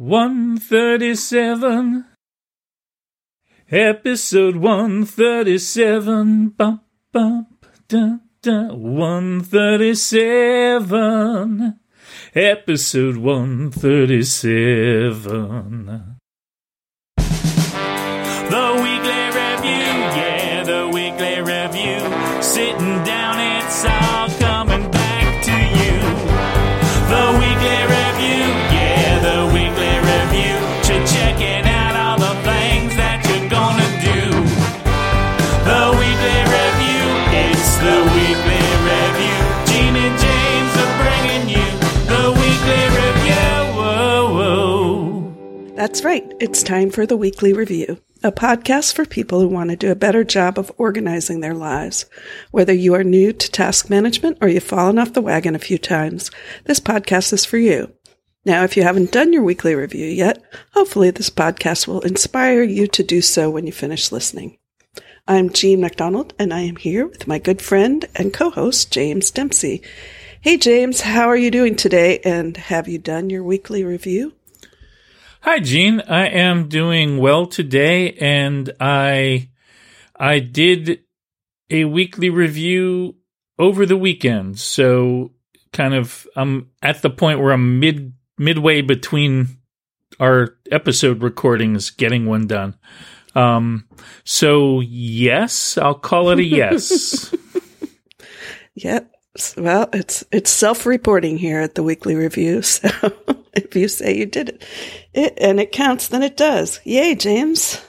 137. Episode 137. Bump, bump, dun, dun. 137. Episode 137. That's right. It's time for the weekly review, a podcast for people who want to do a better job of organizing their lives. Whether you are new to task management or you've fallen off the wagon a few times, this podcast is for you. Now, if you haven't done your weekly review yet, hopefully this podcast will inspire you to do so when you finish listening. I'm Jean McDonald, and I am here with my good friend and co-host, James Dempsey. Hey, James, how are you doing today? And have you done your weekly review? Hi, Jean. I am doing well today, and I I did a weekly review over the weekend. So, kind of, I'm at the point where I'm mid midway between our episode recordings, getting one done. Um, so yes, I'll call it a yes. Yeah. Well, it's it's self-reporting here at the weekly review. So if you say you did it, it and it counts, then it does. Yay, James.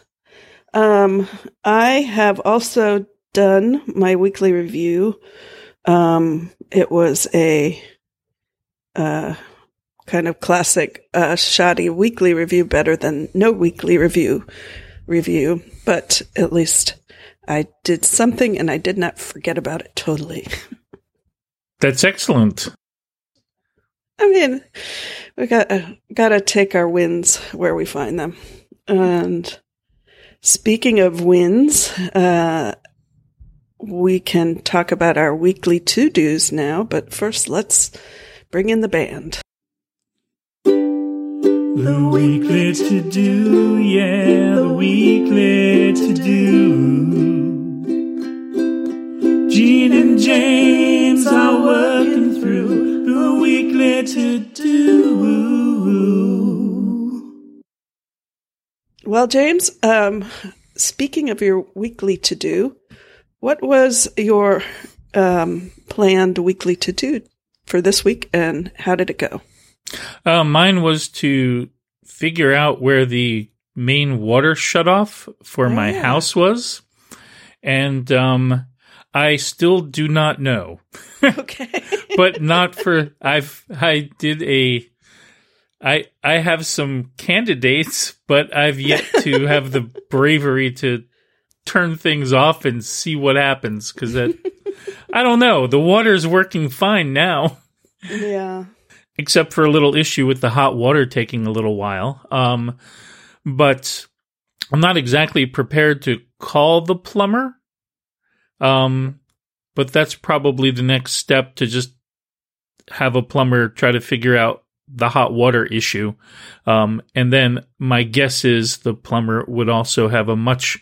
Um, I have also done my weekly review. Um, it was a uh, kind of classic uh, shoddy weekly review, better than no weekly review review. But at least I did something, and I did not forget about it totally. That's excellent. I mean, we got got to take our wins where we find them. And speaking of wins, uh, we can talk about our weekly to dos now. But first, let's bring in the band. The weekly to do, yeah, the weekly to do. Jean and James are working through the weekly to do. Well, James, um, speaking of your weekly to do, what was your um, planned weekly to do for this week, and how did it go? Uh, mine was to figure out where the main water shutoff for Oh, my yeah. house was. And um, I still do not know. Okay. but not for I've I did a I I have some candidates, but I've yet to have the bravery to turn things off and see what happens because that I don't know. The water's working fine now, yeah. except for a little issue with the hot water taking a little while. Um, but I'm not exactly prepared to call the plumber. Um, but that's probably the next step to just have a plumber try to figure out the hot water issue. Um, and then my guess is the plumber would also have a much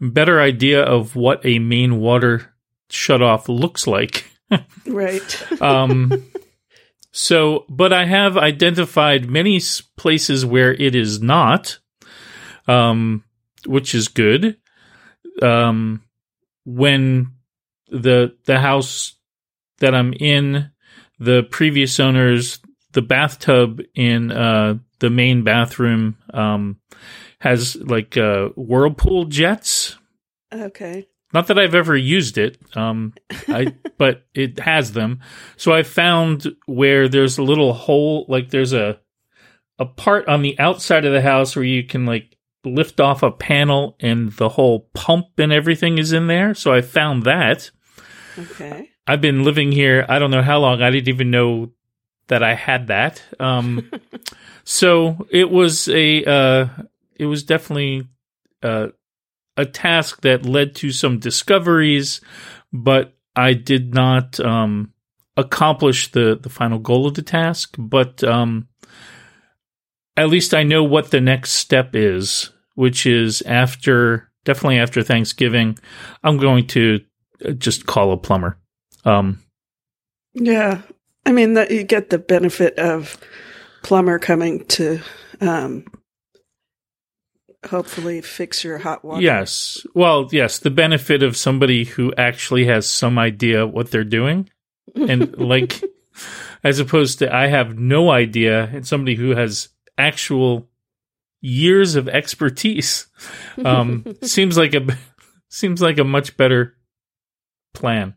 better idea of what a main water shutoff looks like. Right. Um, so, but I have identified many places where it is not, um, which is good. Um, when the the house that I'm in, the previous owners, the bathtub in uh, the main bathroom um, has like uh, whirlpool jets. okay. Not that I've ever used it, um, I but it has them. So I found where there's a little hole, like there's a a part on the outside of the house where you can like lift off a panel and the whole pump and everything is in there. So I found that. Okay. I've been living here. I don't know how long. I didn't even know that I had that. Um, so it was a, uh, it was definitely uh, a task that led to some discoveries, but I did not um, accomplish the the final goal of the task. But um, at least I know what the next step is, which is after definitely after Thanksgiving, I'm going to uh, just call a plumber. Um, Yeah. I mean, that you get the benefit of plumber coming to um, hopefully fix your hot water. yes. Well, yes, the benefit of somebody who actually has some idea what they're doing and like as opposed to I have no idea and somebody who has actual years of expertise um seems like a seems like a much better plan.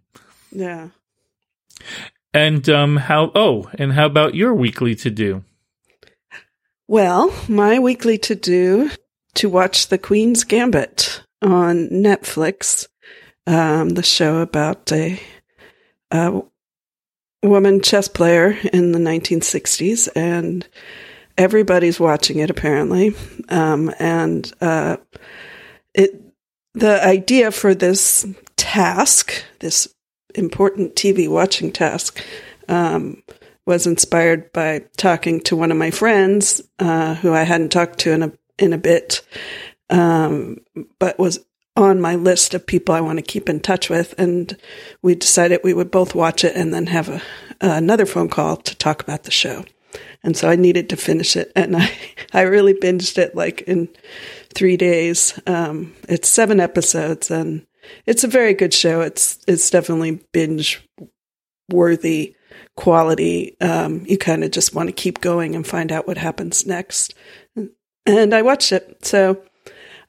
Yeah. And um how oh, and how about your weekly to do? Well, my weekly to do to watch The Queen's Gambit on Netflix, um, the show about a, a woman chess player in the 1960s, and everybody's watching it apparently. Um, and uh, it the idea for this task, this important TV watching task, um, was inspired by talking to one of my friends uh, who I hadn't talked to in a in a bit, um, but was on my list of people I want to keep in touch with, and we decided we would both watch it and then have a, another phone call to talk about the show. And so I needed to finish it, and I I really binged it like in three days. Um, it's seven episodes, and it's a very good show. It's it's definitely binge worthy quality. Um, you kind of just want to keep going and find out what happens next. And I watched it. So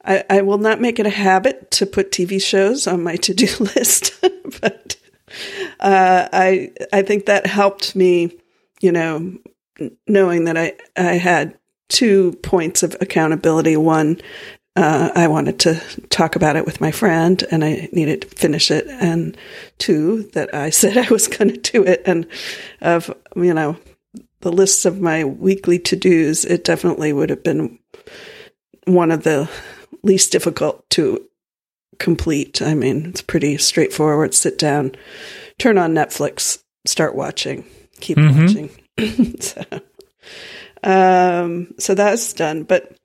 I, I will not make it a habit to put TV shows on my to do list, but uh, I I think that helped me, you know, knowing that I I had two points of accountability. One, uh, I wanted to talk about it with my friend and I needed to finish it. And two, that I said I was going to do it. And of, you know, the lists of my weekly to dos, it definitely would have been one of the least difficult to complete. I mean, it's pretty straightforward. Sit down, turn on Netflix, start watching, keep Mhm. watching. so, um, so that's done. But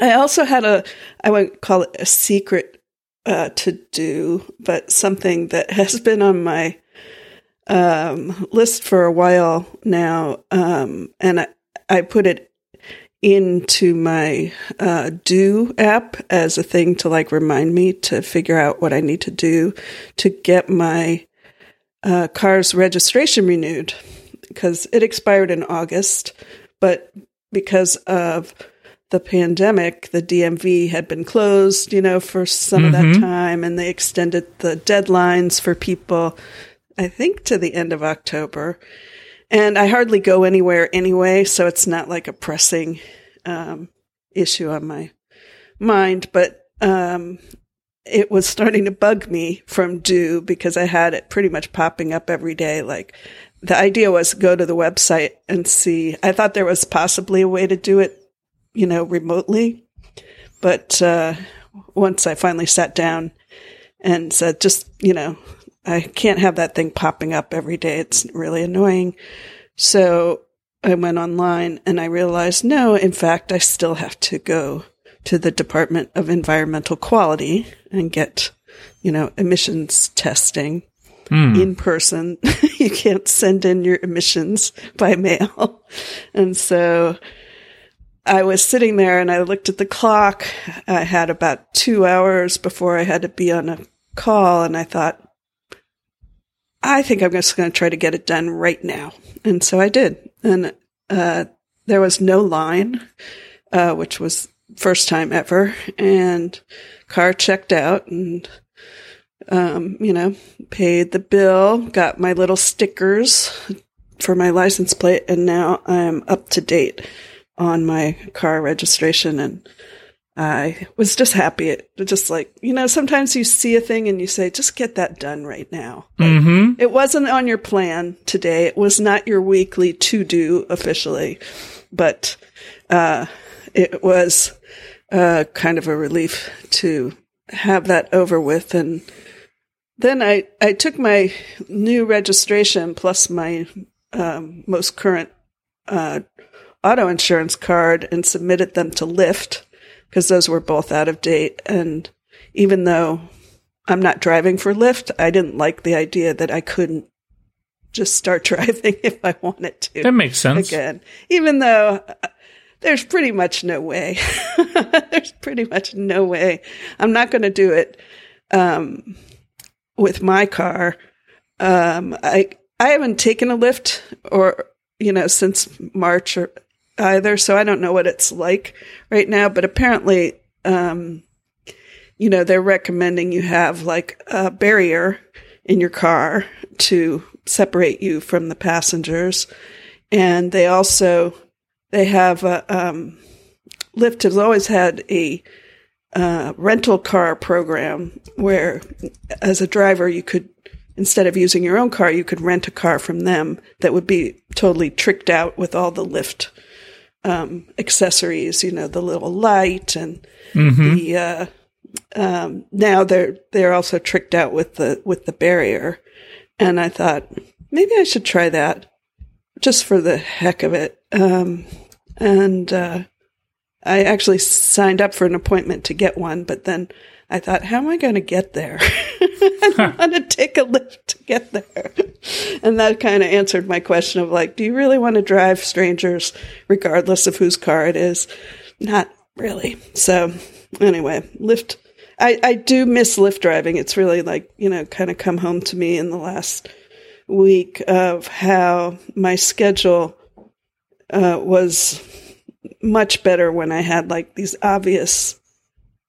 I also had a, I wouldn't call it a secret uh, to do, but something that has been on my um, list for a while now. Um, and I, I put it into my uh, Due app as a thing to like remind me to figure out what I need to do to get my uh, car's registration renewed because it expired in August, but because of the pandemic, the DMV had been closed, you know, for some of that Mhm. time, and they extended the deadlines for people, I think, to the end of October. And I hardly go anywhere anyway, so it's not like a pressing um, issue on my mind. But um, it was starting to bug me from Due because I had it pretty much popping up every day. Like the idea was go to the website and see. I thought there was possibly a way to do it, you know, remotely. But uh, once I finally sat down and said, just, you know, I can't have that thing popping up every day. It's really annoying. So I went online and I realized, no, in fact, I still have to go to the Department of Environmental Quality and get, you know, emissions testing Hmm. in person. you can't send in your emissions by mail. And so I was sitting there and I looked at the clock. I had about two hours before I had to be on a call and I thought, I think I'm just going to try to get it done right now. And so I did. And, uh, there was no line, uh, which was first time ever and car checked out and, um, you know, paid the bill, got my little stickers for my license plate, and now I'm up to date on my car registration. And I was just happy. It just like, you know, sometimes you see a thing and you say, just get that done right now. Mm-hmm. It wasn't on your plan today. It was not your weekly to do officially, but uh, it was uh, kind of a relief to have that over with. And then I, I took my new registration plus my um, most current uh, auto insurance card and submitted them to Lyft because those were both out of date. And even though I'm not driving for Lyft, I didn't like the idea that I couldn't just start driving if I wanted to. That makes sense. Again, even though uh, there's pretty much no way. there's pretty much no way. I'm not going to do it um, with my car. Um, I I haven't taken a Lyft or you know since March or either, so I don't know what it's like right now. But apparently, um, you know, they're recommending you have like a barrier in your car to separate you from the passengers, and they also they have a um, has always had a uh, rental car program where, as a driver, you could instead of using your own car, you could rent a car from them that would be totally tricked out with all the Lyft um, accessories, you know, the little light and the. Uh, um, now they're they're also tricked out with the with the barrier, and I thought maybe I should try that just for the heck of it. Um, and uh, I actually signed up for an appointment to get one, but then I thought, how am I going to get there? I don't want to take a Lyft to get there. And that kind of answered my question of like, do you really want to drive strangers regardless of whose car it is? Not really. So anyway, Lyft. I, I do miss Lyft driving. It's really like, you know, kind of come home to me in the last week of how my schedule uh, was much better when I had like these obvious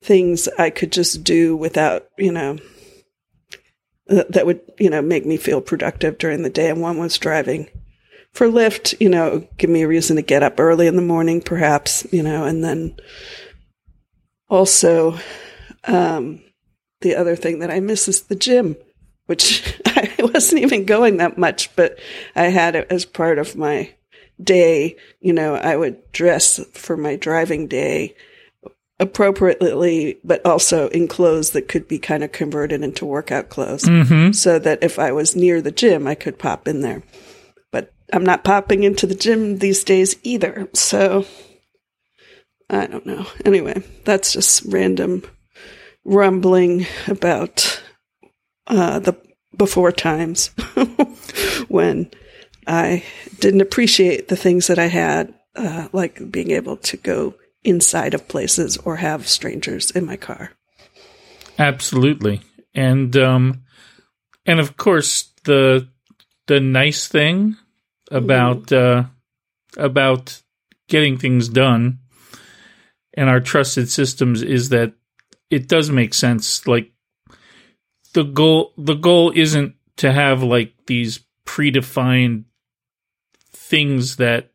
things I could just do without, you know, th- that would, you know, make me feel productive during the day. And one was driving for Lyft, you know, give me a reason to get up early in the morning, perhaps, you know, and then also, um, the other thing that I miss is the gym, which I wasn't even going that much, but I had it as part of my day. You know, I would dress for my driving day appropriately, but also in clothes that could be kind of converted into workout clothes so that if I was near the gym, I could pop in there. But I'm not popping into the gym these days either. So I don't know. Anyway, that's just random rumbling about uh, the before times when I didn't appreciate the things that I had, uh, like being able to go inside of places or have strangers in my car. Absolutely. And um and of course the the nice thing about uh about getting things done and our trusted systems is that it does make sense like the goal the goal isn't to have like these predefined things that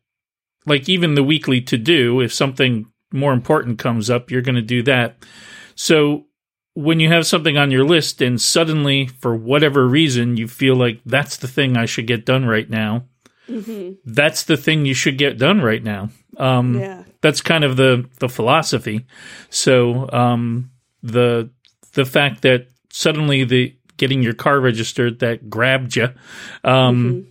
like even the weekly to do if something more important comes up you're going to do that. So when you have something on your list and suddenly for whatever reason you feel like that's the thing i should get done right now that's the thing you should get done right now. Um, Yeah. that's kind of the the philosophy. So um, the the fact that suddenly the getting your car registered that grabbed you um,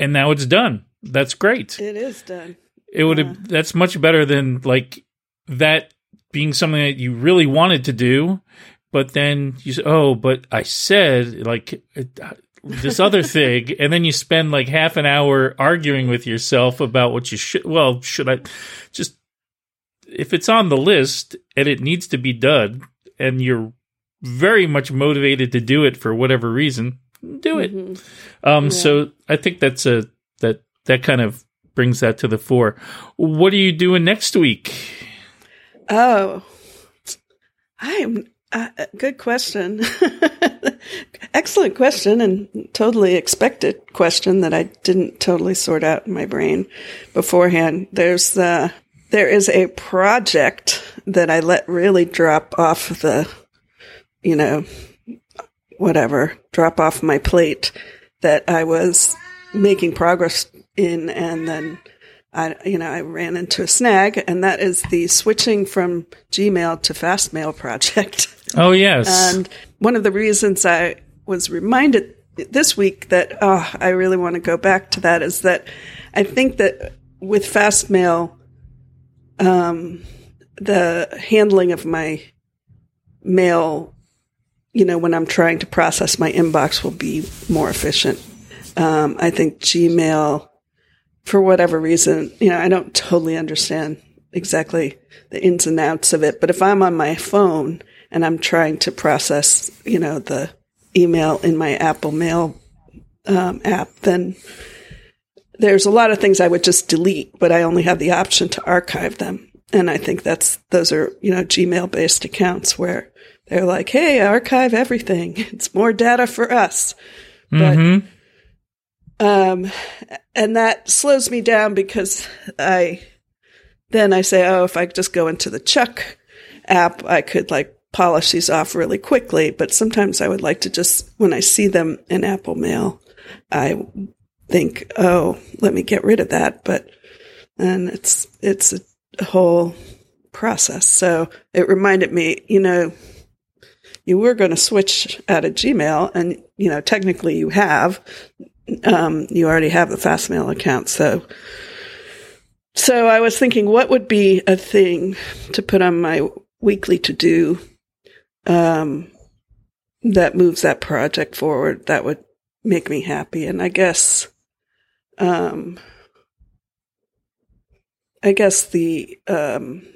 and now it's done. That's great. It is done. it would have that's much better than like that being something that you really wanted to do but then you say oh but i said like it- uh, this other thing and then you spend like half an hour arguing with yourself about what you should well should i just if it's on the list and it needs to be done and you're very much motivated to do it for whatever reason do it. Um so i think that's a that that kind of brings that to the fore. What are you doing next week? Oh, I'm uh, good question. Excellent question and totally expected question that I didn't totally sort out in my brain beforehand. There's uh, there is a project that I let really drop off the, you know, whatever, drop off my plate that I was making progress in and then I, you know, I ran into a snag, and that is the switching from Gmail to Fastmail project. oh yes And one of the reasons I was reminded this week that oh, I really want to go back to that is that I think that with Fastmail, um, the handling of my mail, you know, when I'm trying to process my inbox will be more efficient. Um, I think Gmail, for whatever reason, you know, I don't totally understand exactly the ins and outs of it, but if I'm on my phone and I'm trying to process, you know, the email in my Apple Mail um, app, then there's a lot of things I would just delete, but I only have the option to archive them. And I think that's those are you know Gmail based accounts where they're like, "Hey, archive everything. It's more data for us." But Mhm. um, and that slows me down because I then I say, oh, if I just go into the Chuck app, I could like polish these off really quickly. But sometimes I would like to just when I see them in Apple Mail, I think, oh, let me get rid of that. But and it's it's a whole process. So it reminded me, you know, you were going to switch out of Gmail, and you know, technically you have. Um, you already have the Fastmail account, so so I was thinking, what would be a thing to put on my weekly to do um, that moves that project forward? That would make me happy, and I guess, um, I guess the um,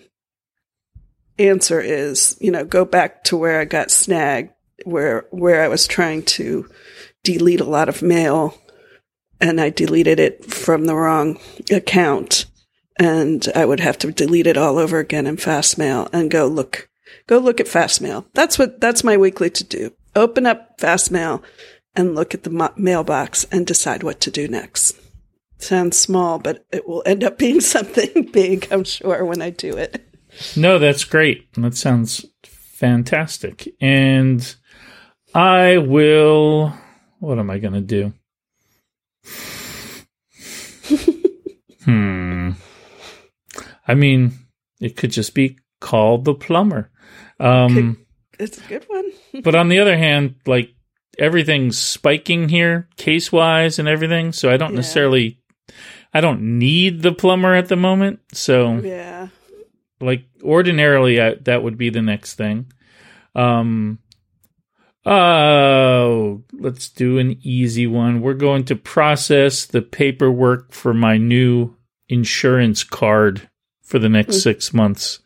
answer is, you know, go back to where I got snagged, where where I was trying to delete a lot of mail, and I deleted it from the wrong account, and I would have to delete it all over again in Fastmail and go look go look at Fastmail. That's what that's my weekly to do. Open up Fastmail and look at the mo- mailbox and decide what to do next. Sounds small, but it will end up being something big, I'm sure, when I do it. No, that's great. That sounds fantastic. And I will. What am I going to do? hmm. I mean, it could just be called the plumber. Um, It's a good one. but on the other hand, like everything's spiking here case wise and everything. So I don't Yeah. necessarily, I don't need the plumber at the moment. So Yeah. Like ordinarily I, that would be the next thing um oh let's do an easy one we're going to process the paperwork for my new insurance card for the next Mm. 6 months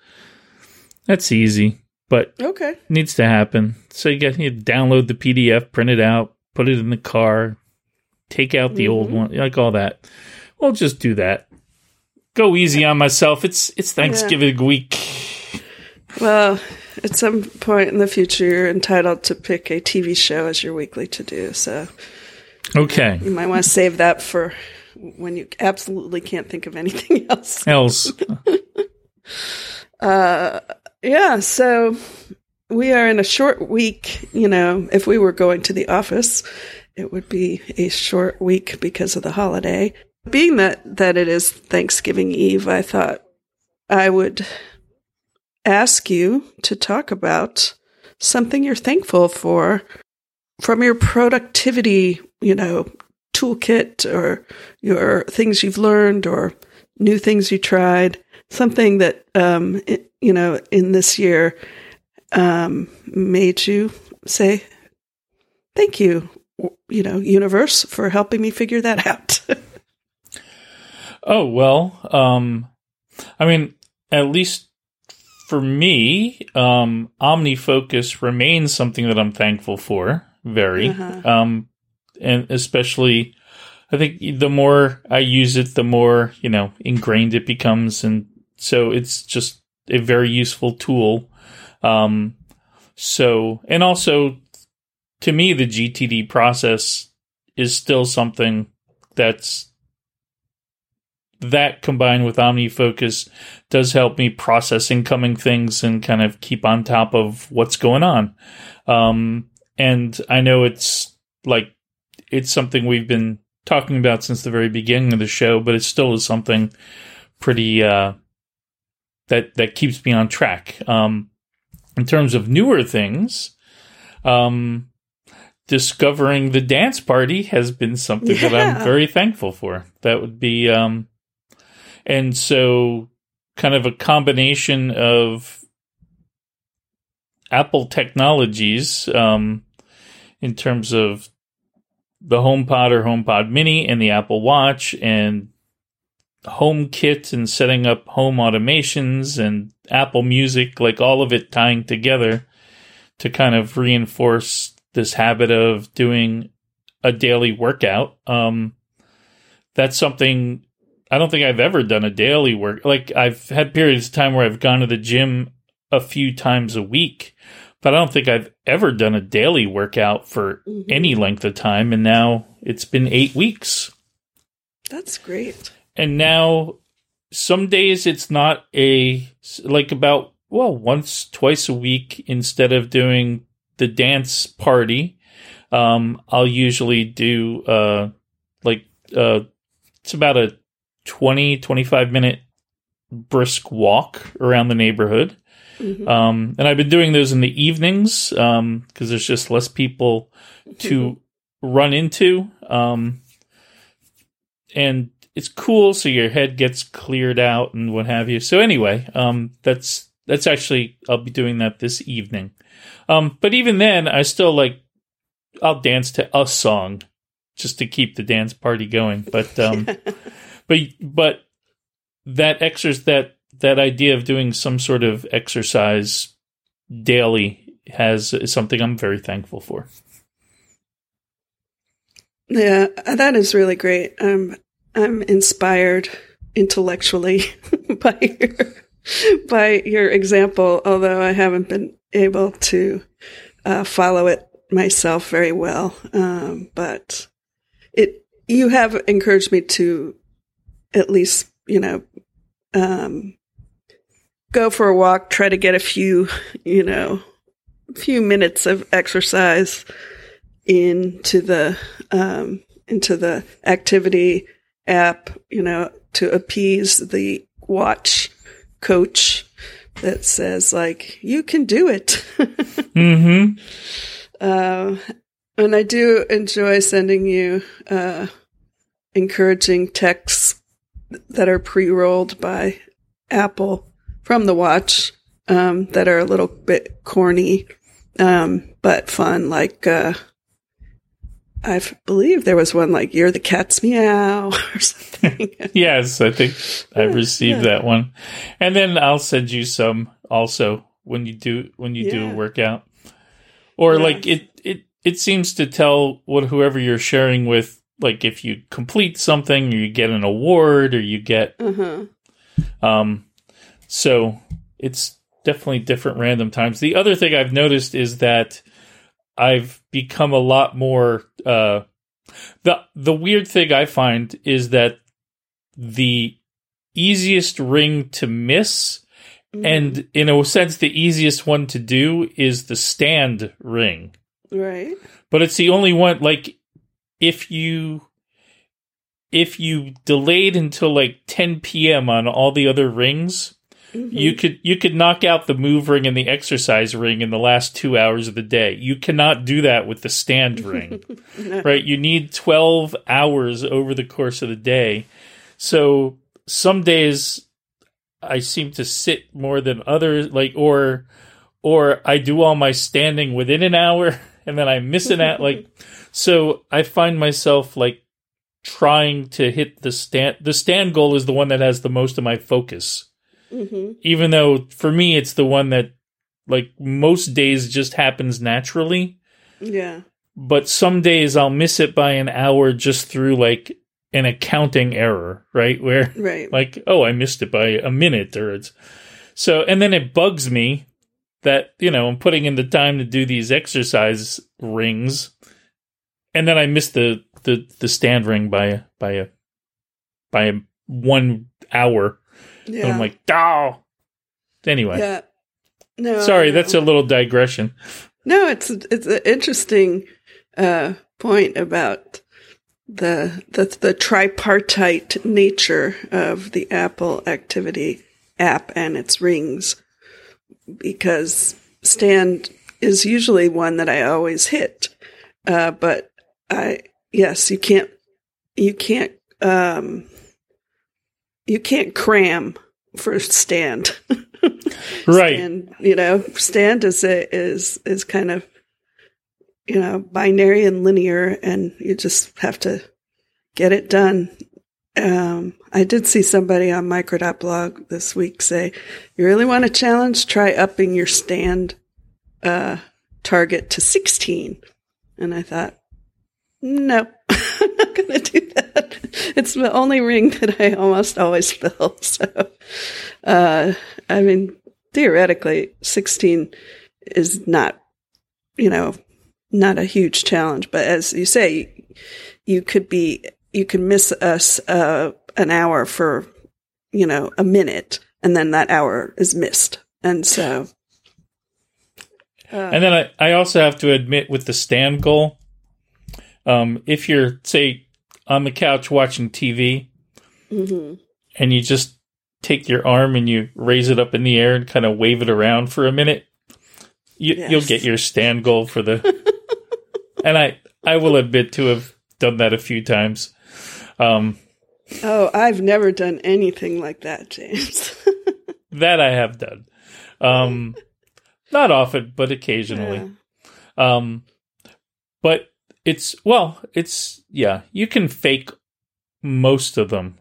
that's easy but Okay. needs to happen so you get you download the pdf print it out put it in the car take out the old Mhm. one like all that we'll just do that go easy on myself it's it's thanksgiving week Well, at some point in the future, you're entitled to pick a TV show as your weekly to do. So okay you might want to save that for when you absolutely can't think of anything else. else Uh, yeah. So we are in a short week. You know, if we were going to the office, it would be a short week because of the holiday. Being that that it is Thanksgiving Eve, I thought I would ask you to talk about something you're thankful for from your productivity, you know, toolkit or your things you've learned or new things you tried, something that, um, i you know, in this year, um, made you say, thank you, you know, universe for helping me figure that out. Oh well, um, I mean, at least for me, um, OmniFocus remains something that I'm thankful for. Very, Uh-huh. um, and especially, I think the more I use it, the more you know ingrained it becomes, and so it's just a very useful tool. Um, so, and also, to me, the GTD process is still something that's that combined with OmniFocus does help me process incoming things and kind of keep on top of what's going on. Um, and I know it's like it's something we've been talking about since the very beginning of the show, but it still is something pretty uh, that that keeps me on track. Um, in terms of newer things, um, discovering the dance party has been something that I'm very thankful for. That would be, um, And so, kind of a combination of Apple technologies um, in terms of the HomePod or HomePod Mini and the Apple Watch and HomeKit and setting up home automations and Apple Music, like all of it tying together to kind of reinforce this habit of doing a daily workout. Um, that's something I don't think I've ever done a daily work. Like I've had periods of time where I've gone to the gym a few times a week, but I don't think I've ever done a daily workout for Mm-hmm. any length of time. And now it's been eight weeks. That's great. And now some days it's not a, like about, well, once, twice a week instead of doing the dance party. Um, I'll usually do, uh, like, uh, it's about a 20, 25 minute brisk walk around the neighborhood. Mhm. Um, and I've been doing those in the evenings um, because there's just less people to run into. Um, and it's cool, so your head gets cleared out and what have you. So anyway, um, that's that's actually I'll be doing that this evening. Um, but even then, I still like I'll dance to a song just to keep the dance party going. But um, but but that exercise that that idea of doing some sort of exercise daily has is something I'm very thankful for. Yeah, that is really great. Um, I'm inspired intellectually by your by your example, although I haven't been able to uh, follow it myself very well. Um, but it you have encouraged me to at least you know um, go for a walk, try to get a few you know few minutes of exercise into the um, into the activity app, you know, to appease the watch coach that says like you can do it. Mm-hmm. uh, and I do enjoy sending you uh, encouraging texts that are pre-rolled by Apple from the watch um, that are a little bit corny um, but fun, like. Uh, I believe there was one like "You're the cat's meow" or something. Yes, I think I've received yeah. that one, and then I'll send you some also when you do when you do a workout, or Nice. like it it it seems to tell what whoever you're sharing with, like if you complete something, or you get an award, or you get huh. Um, so it's definitely different random times. The other thing I've noticed is that I've become a lot more. Uh, the the weird thing I find is that the easiest ring to miss, and in a sense, the easiest one to do is the stand ring right. but it's the only one like if you if you delayed until like 10 p.m. on all the other rings Mhm. you could you could knock out the move ring and the exercise ring in the last 2 hours of the day you cannot do that with the stand ring No. right you need 12 hours over the course of the day so some days i seem to sit more than others like or or i do all my standing within an hour and then i miss it at like so i find myself like trying to hit the stand the stand goal is the one that has the most of my focus Mhm. even though for me it's the one that like most days just happens naturally Yeah. but some days I'll miss it by an hour just through like an accounting error, right? Where Right. like, oh, I missed it by a minute or it's so, and then it bugs me that, you know, I'm putting in the time to do these exercise rings and then I miss the, the, the stand ring by, by a, by a one hour. yeah. And I'm like, oh, anyway, yeah. No. sorry, that's a little digression. No, it's it's an interesting uh, point about the the the tripartite nature of the Apple Activity app and its rings, because stand is usually one that I always hit, uh, but I yes you can't you can't um, you can't cram for stand. Right. And you know, stand is a, is is kind of you know binary and linear, and you just have to get it done. Um, I did see somebody on micro.blog this week say, "You really want a challenge? Try upping your stand uh, target to 16." And I thought, no, I'm not going to do that. It's the only ring that I almost always fill. So, uh, I mean, theoretically, 16 is not, you know, not a huge challenge. But as you say, you could be, you can miss us uh, an hour for, you know, a minute, and then that hour is missed. And so, And then I, I also have to admit with the stand goal, um, if you're say on the couch watching TV mhm. and you just take your arm and you raise it up in the air and kind of wave it around for a minute, you, Yes. you'll get your stand goal for the. and I I will admit to have done that a few times. Um, oh, I've never done anything like that, James. that I have done. Um, not often, but occasionally. Yeah. Um, but it's well, it's yeah, you can fake most of them.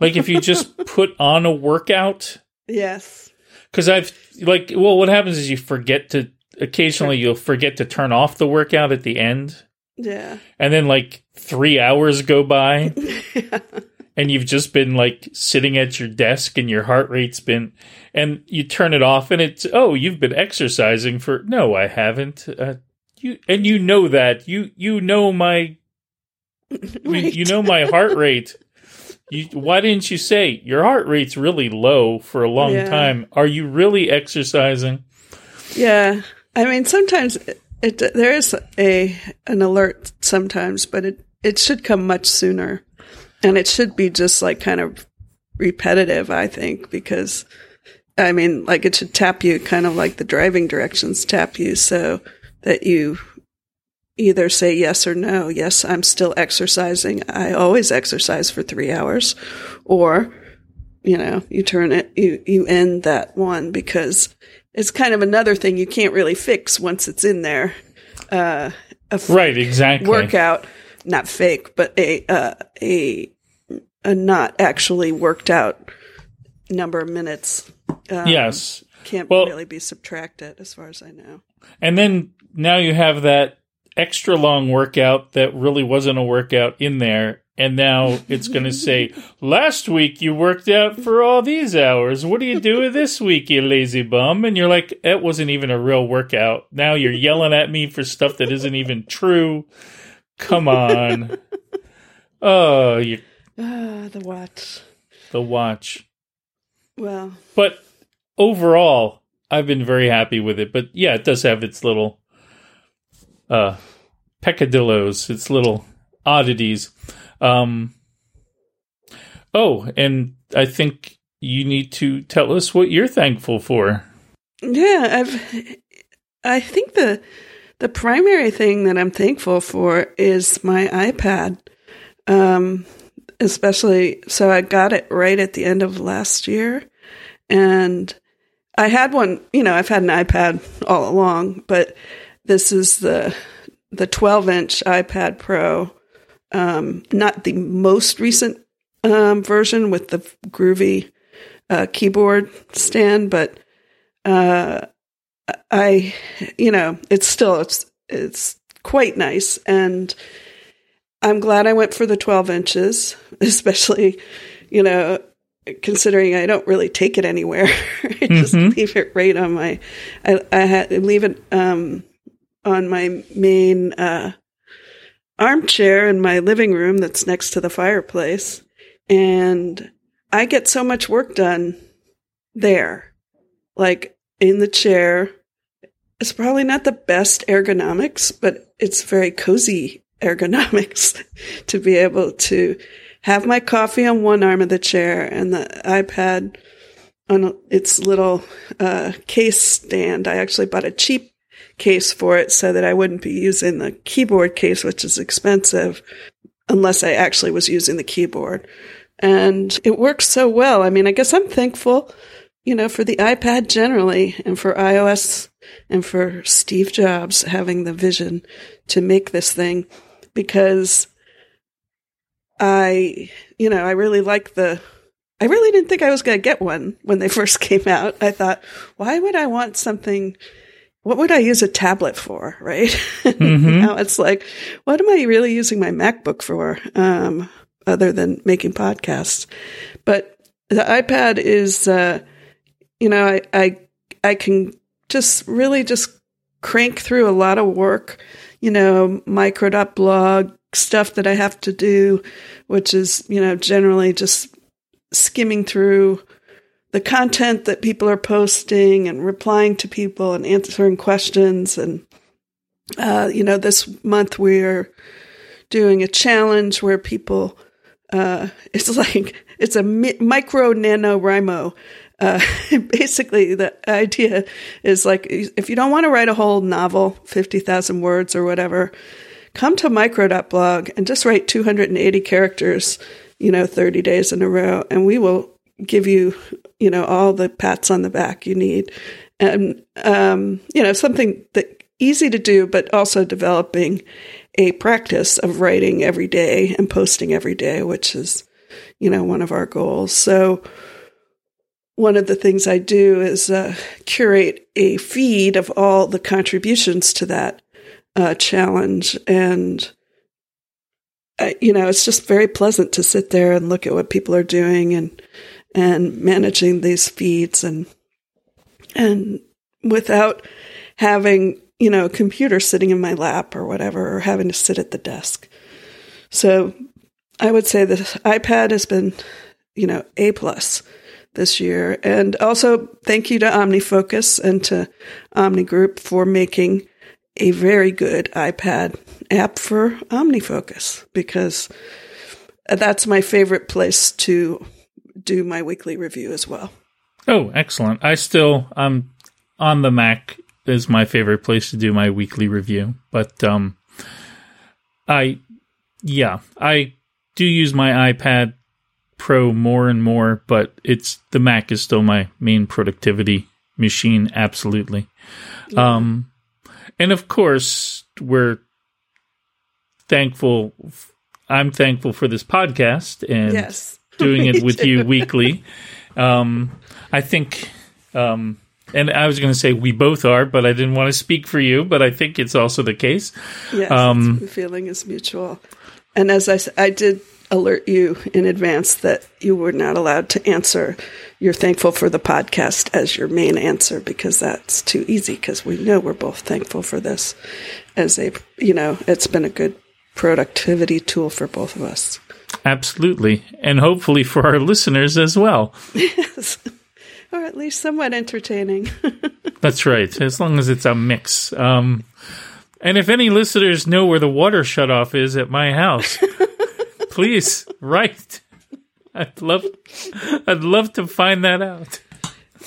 Like if you just put on a workout, Yes. because I've like, well, what happens is you forget to occasionally you'll forget to turn off the workout at the end, Yeah. and then like three hours go by, and you've just been like sitting at your desk and your heart rate's been and you turn it off and it's oh you've been exercising for no i haven't. Uh, you and you know that. You you know my Right. you know my heart rate. You why didn't you say your heart rate's really low for a long Yeah. time. Are you really exercising? Yeah, I mean sometimes it, there is a an alert sometimes, but it it should come much sooner, and it should be just like kind of repetitive. I think because I mean like it should tap you kind of like the driving directions tap you so that you either say yes or no. Yes, I'm still exercising. I always exercise for three hours, or you know you turn it you you end that one because it's kind of another thing you can't really fix once it's in there. Uh, right exactly workout, not fake, but a uh, a a not actually worked out number of minutes. Um, yes can't Well- really be subtracted, as far as I know. and then now you have that extra long workout that really wasn't a workout in there and now it's going to say last week you worked out for all these hours. What are you doing this week you lazy bum? And you're like it wasn't even a real workout. Now you're yelling at me for stuff that isn't even true. Come on. Oh you Ah, the watch. the watch. Well, but overall i've been very happy with it. But yeah it does have its little uh peccadillos its little oddities um oh and i think you need to tell us what you're thankful for yeah, I've. I think the the primary thing that I'm thankful for is my iPad. Um, especially so I got it right at the end of last year and I had one, you know, I've had an iPad all along, but this is the the 12-inch iPad Pro. Um, not the most recent um, version with the groovy uh, keyboard stand, but uh, I, you know, it's still it's it's quite nice, and I'm glad I went for the 12 inches, especially, you know, considering I don't really take it anywhere. I just Mhm. leave it right on my, I, I had leave it um on my main uh armchair in my living room that's next to the fireplace, and I get so much work done there like in the chair. It's probably not the best ergonomics, but it's very cozy ergonomics to be able to have my coffee on one arm of the chair and the iPad on its little uh, case stand. I actually bought a cheap case for it so that I wouldn't be using the keyboard case, which is expensive, unless I actually was using the keyboard. and it works so well. I mean, I guess I'm thankful, you know, for the iPad generally and for iOS and for Steve Jobs having the vision to make this thing because I, you know, I really like the I really didn't think I was going to get one when they first came out. I thought, why would I want something? What would I use a tablet for? Right. Mm-hmm. now it's like, what am I really using my MacBook for? Um, other than making podcasts. But the iPad is, uh, you know, I, I, I can just really just crank through a lot of work, you know, micro blog stuff that I have to do, which is, you know, generally just skimming through the content that people are posting and replying to people and answering questions. And, uh, you know, this month we're doing a challenge where people, uh, it's like, it's a mi- micro NaNoWriMo. Uh, basically, the idea is like, if you don't want to write a whole novel, 50,000 words or whatever, come to micro.blog and just write 280 characters you know, 30 days in a row, and we will give you, you know, all the pats on the back you need. And, um, you know, something that easy to do, but also developing a practice of writing every day and posting every day, which is, you know, one of our goals. So, one of the things I do is uh, curate a feed of all the contributions to that uh, challenge and you know, it's just very pleasant to sit there and look at what people are doing and and managing these feeds and and without having you know a computer sitting in my lap or whatever or having to sit at the desk. So I would say that iPad has been you know a plus this year, and also thank you to OmniFocus and to Omni Group for making a very good iPad app for OmniFocus because that's my favorite place to do my weekly review as well. Oh, excellent. I still I'm on the Mac is my favorite place to do my weekly review, but um I yeah, I do use my iPad Pro more and more, but it's the Mac is still my main productivity machine absolutely. Yeah. Um and of course, we're thankful. I'm thankful for this podcast and yes, doing it with you weekly. Um, I think, um, and I was going to say we both are, but I didn't want to speak for you. But I think it's also the case. Yes, um, the feeling is mutual. And as I, I did alert you in advance that you were not allowed to answer you're thankful for the podcast as your main answer because that's too easy because we know we're both thankful for this as a you know it's been a good productivity tool for both of us absolutely and hopefully for our listeners as well yes or at least somewhat entertaining that's right as long as it's a mix um, and if any listeners know where the water shutoff is at my house please write I'd love, I'd love to find that out.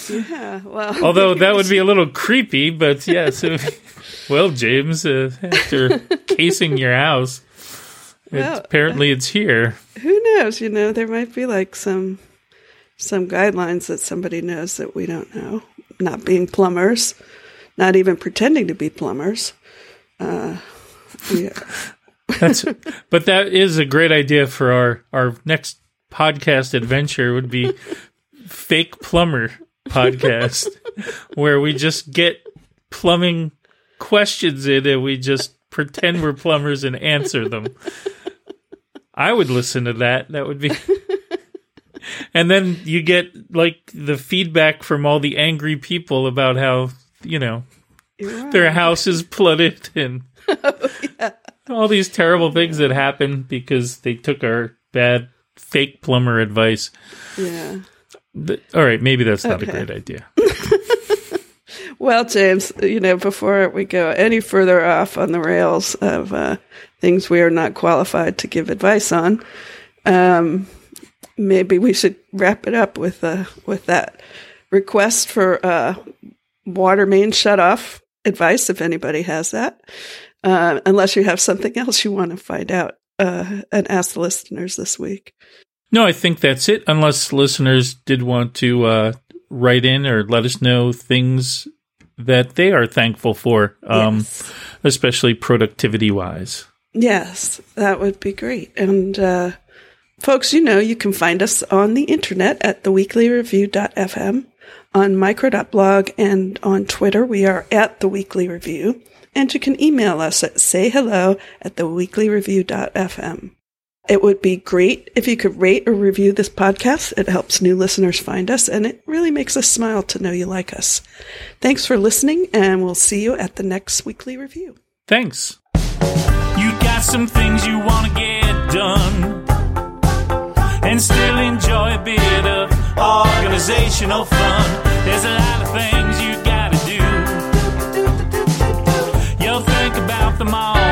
Yeah, well. Although that would be a little creepy, but yes. well, James, uh, after casing your house, well, apparently it's here. Who knows? You know, there might be like some some guidelines that somebody knows that we don't know. Not being plumbers, not even pretending to be plumbers. Uh, yeah. That's, but that is a great idea for our our next podcast adventure would be fake plumber podcast where we just get plumbing questions in and we just pretend we're plumbers and answer them. I would listen to that. That would be And then you get like the feedback from all the angry people about how, you know, right. their house is flooded and oh, yeah. all these terrible things that happen because they took our bad fake plumber advice. Yeah. all right, maybe that's not okay. a great idea. well, James, you know, before we go any further off on the rails of uh, things we are not qualified to give advice on, um, maybe we should wrap it up with uh, with that request for uh, water main shut off advice if anybody has that. Uh, unless you have something else you want to find out uh, and ask the listeners this week. No, I think that's it. Unless listeners did want to uh, write in or let us know things that they are thankful for, um, Yes. especially productivity wise. Yes, that would be great. And uh, folks, you know, you can find us on the internet at theweeklyreview.fm, on micro.blog, and on Twitter. We are at The Weekly Review. And you can email us at sayhello at theweeklyreview.fm. It would be great if you could rate or review this podcast. It helps new listeners find us, and it really makes us smile to know you like us. Thanks for listening, and we'll see you at the next weekly review. Thanks some things you want to get done and still enjoy a bit of organizational fun. There's a lot of things you gotta do. You'll think about them all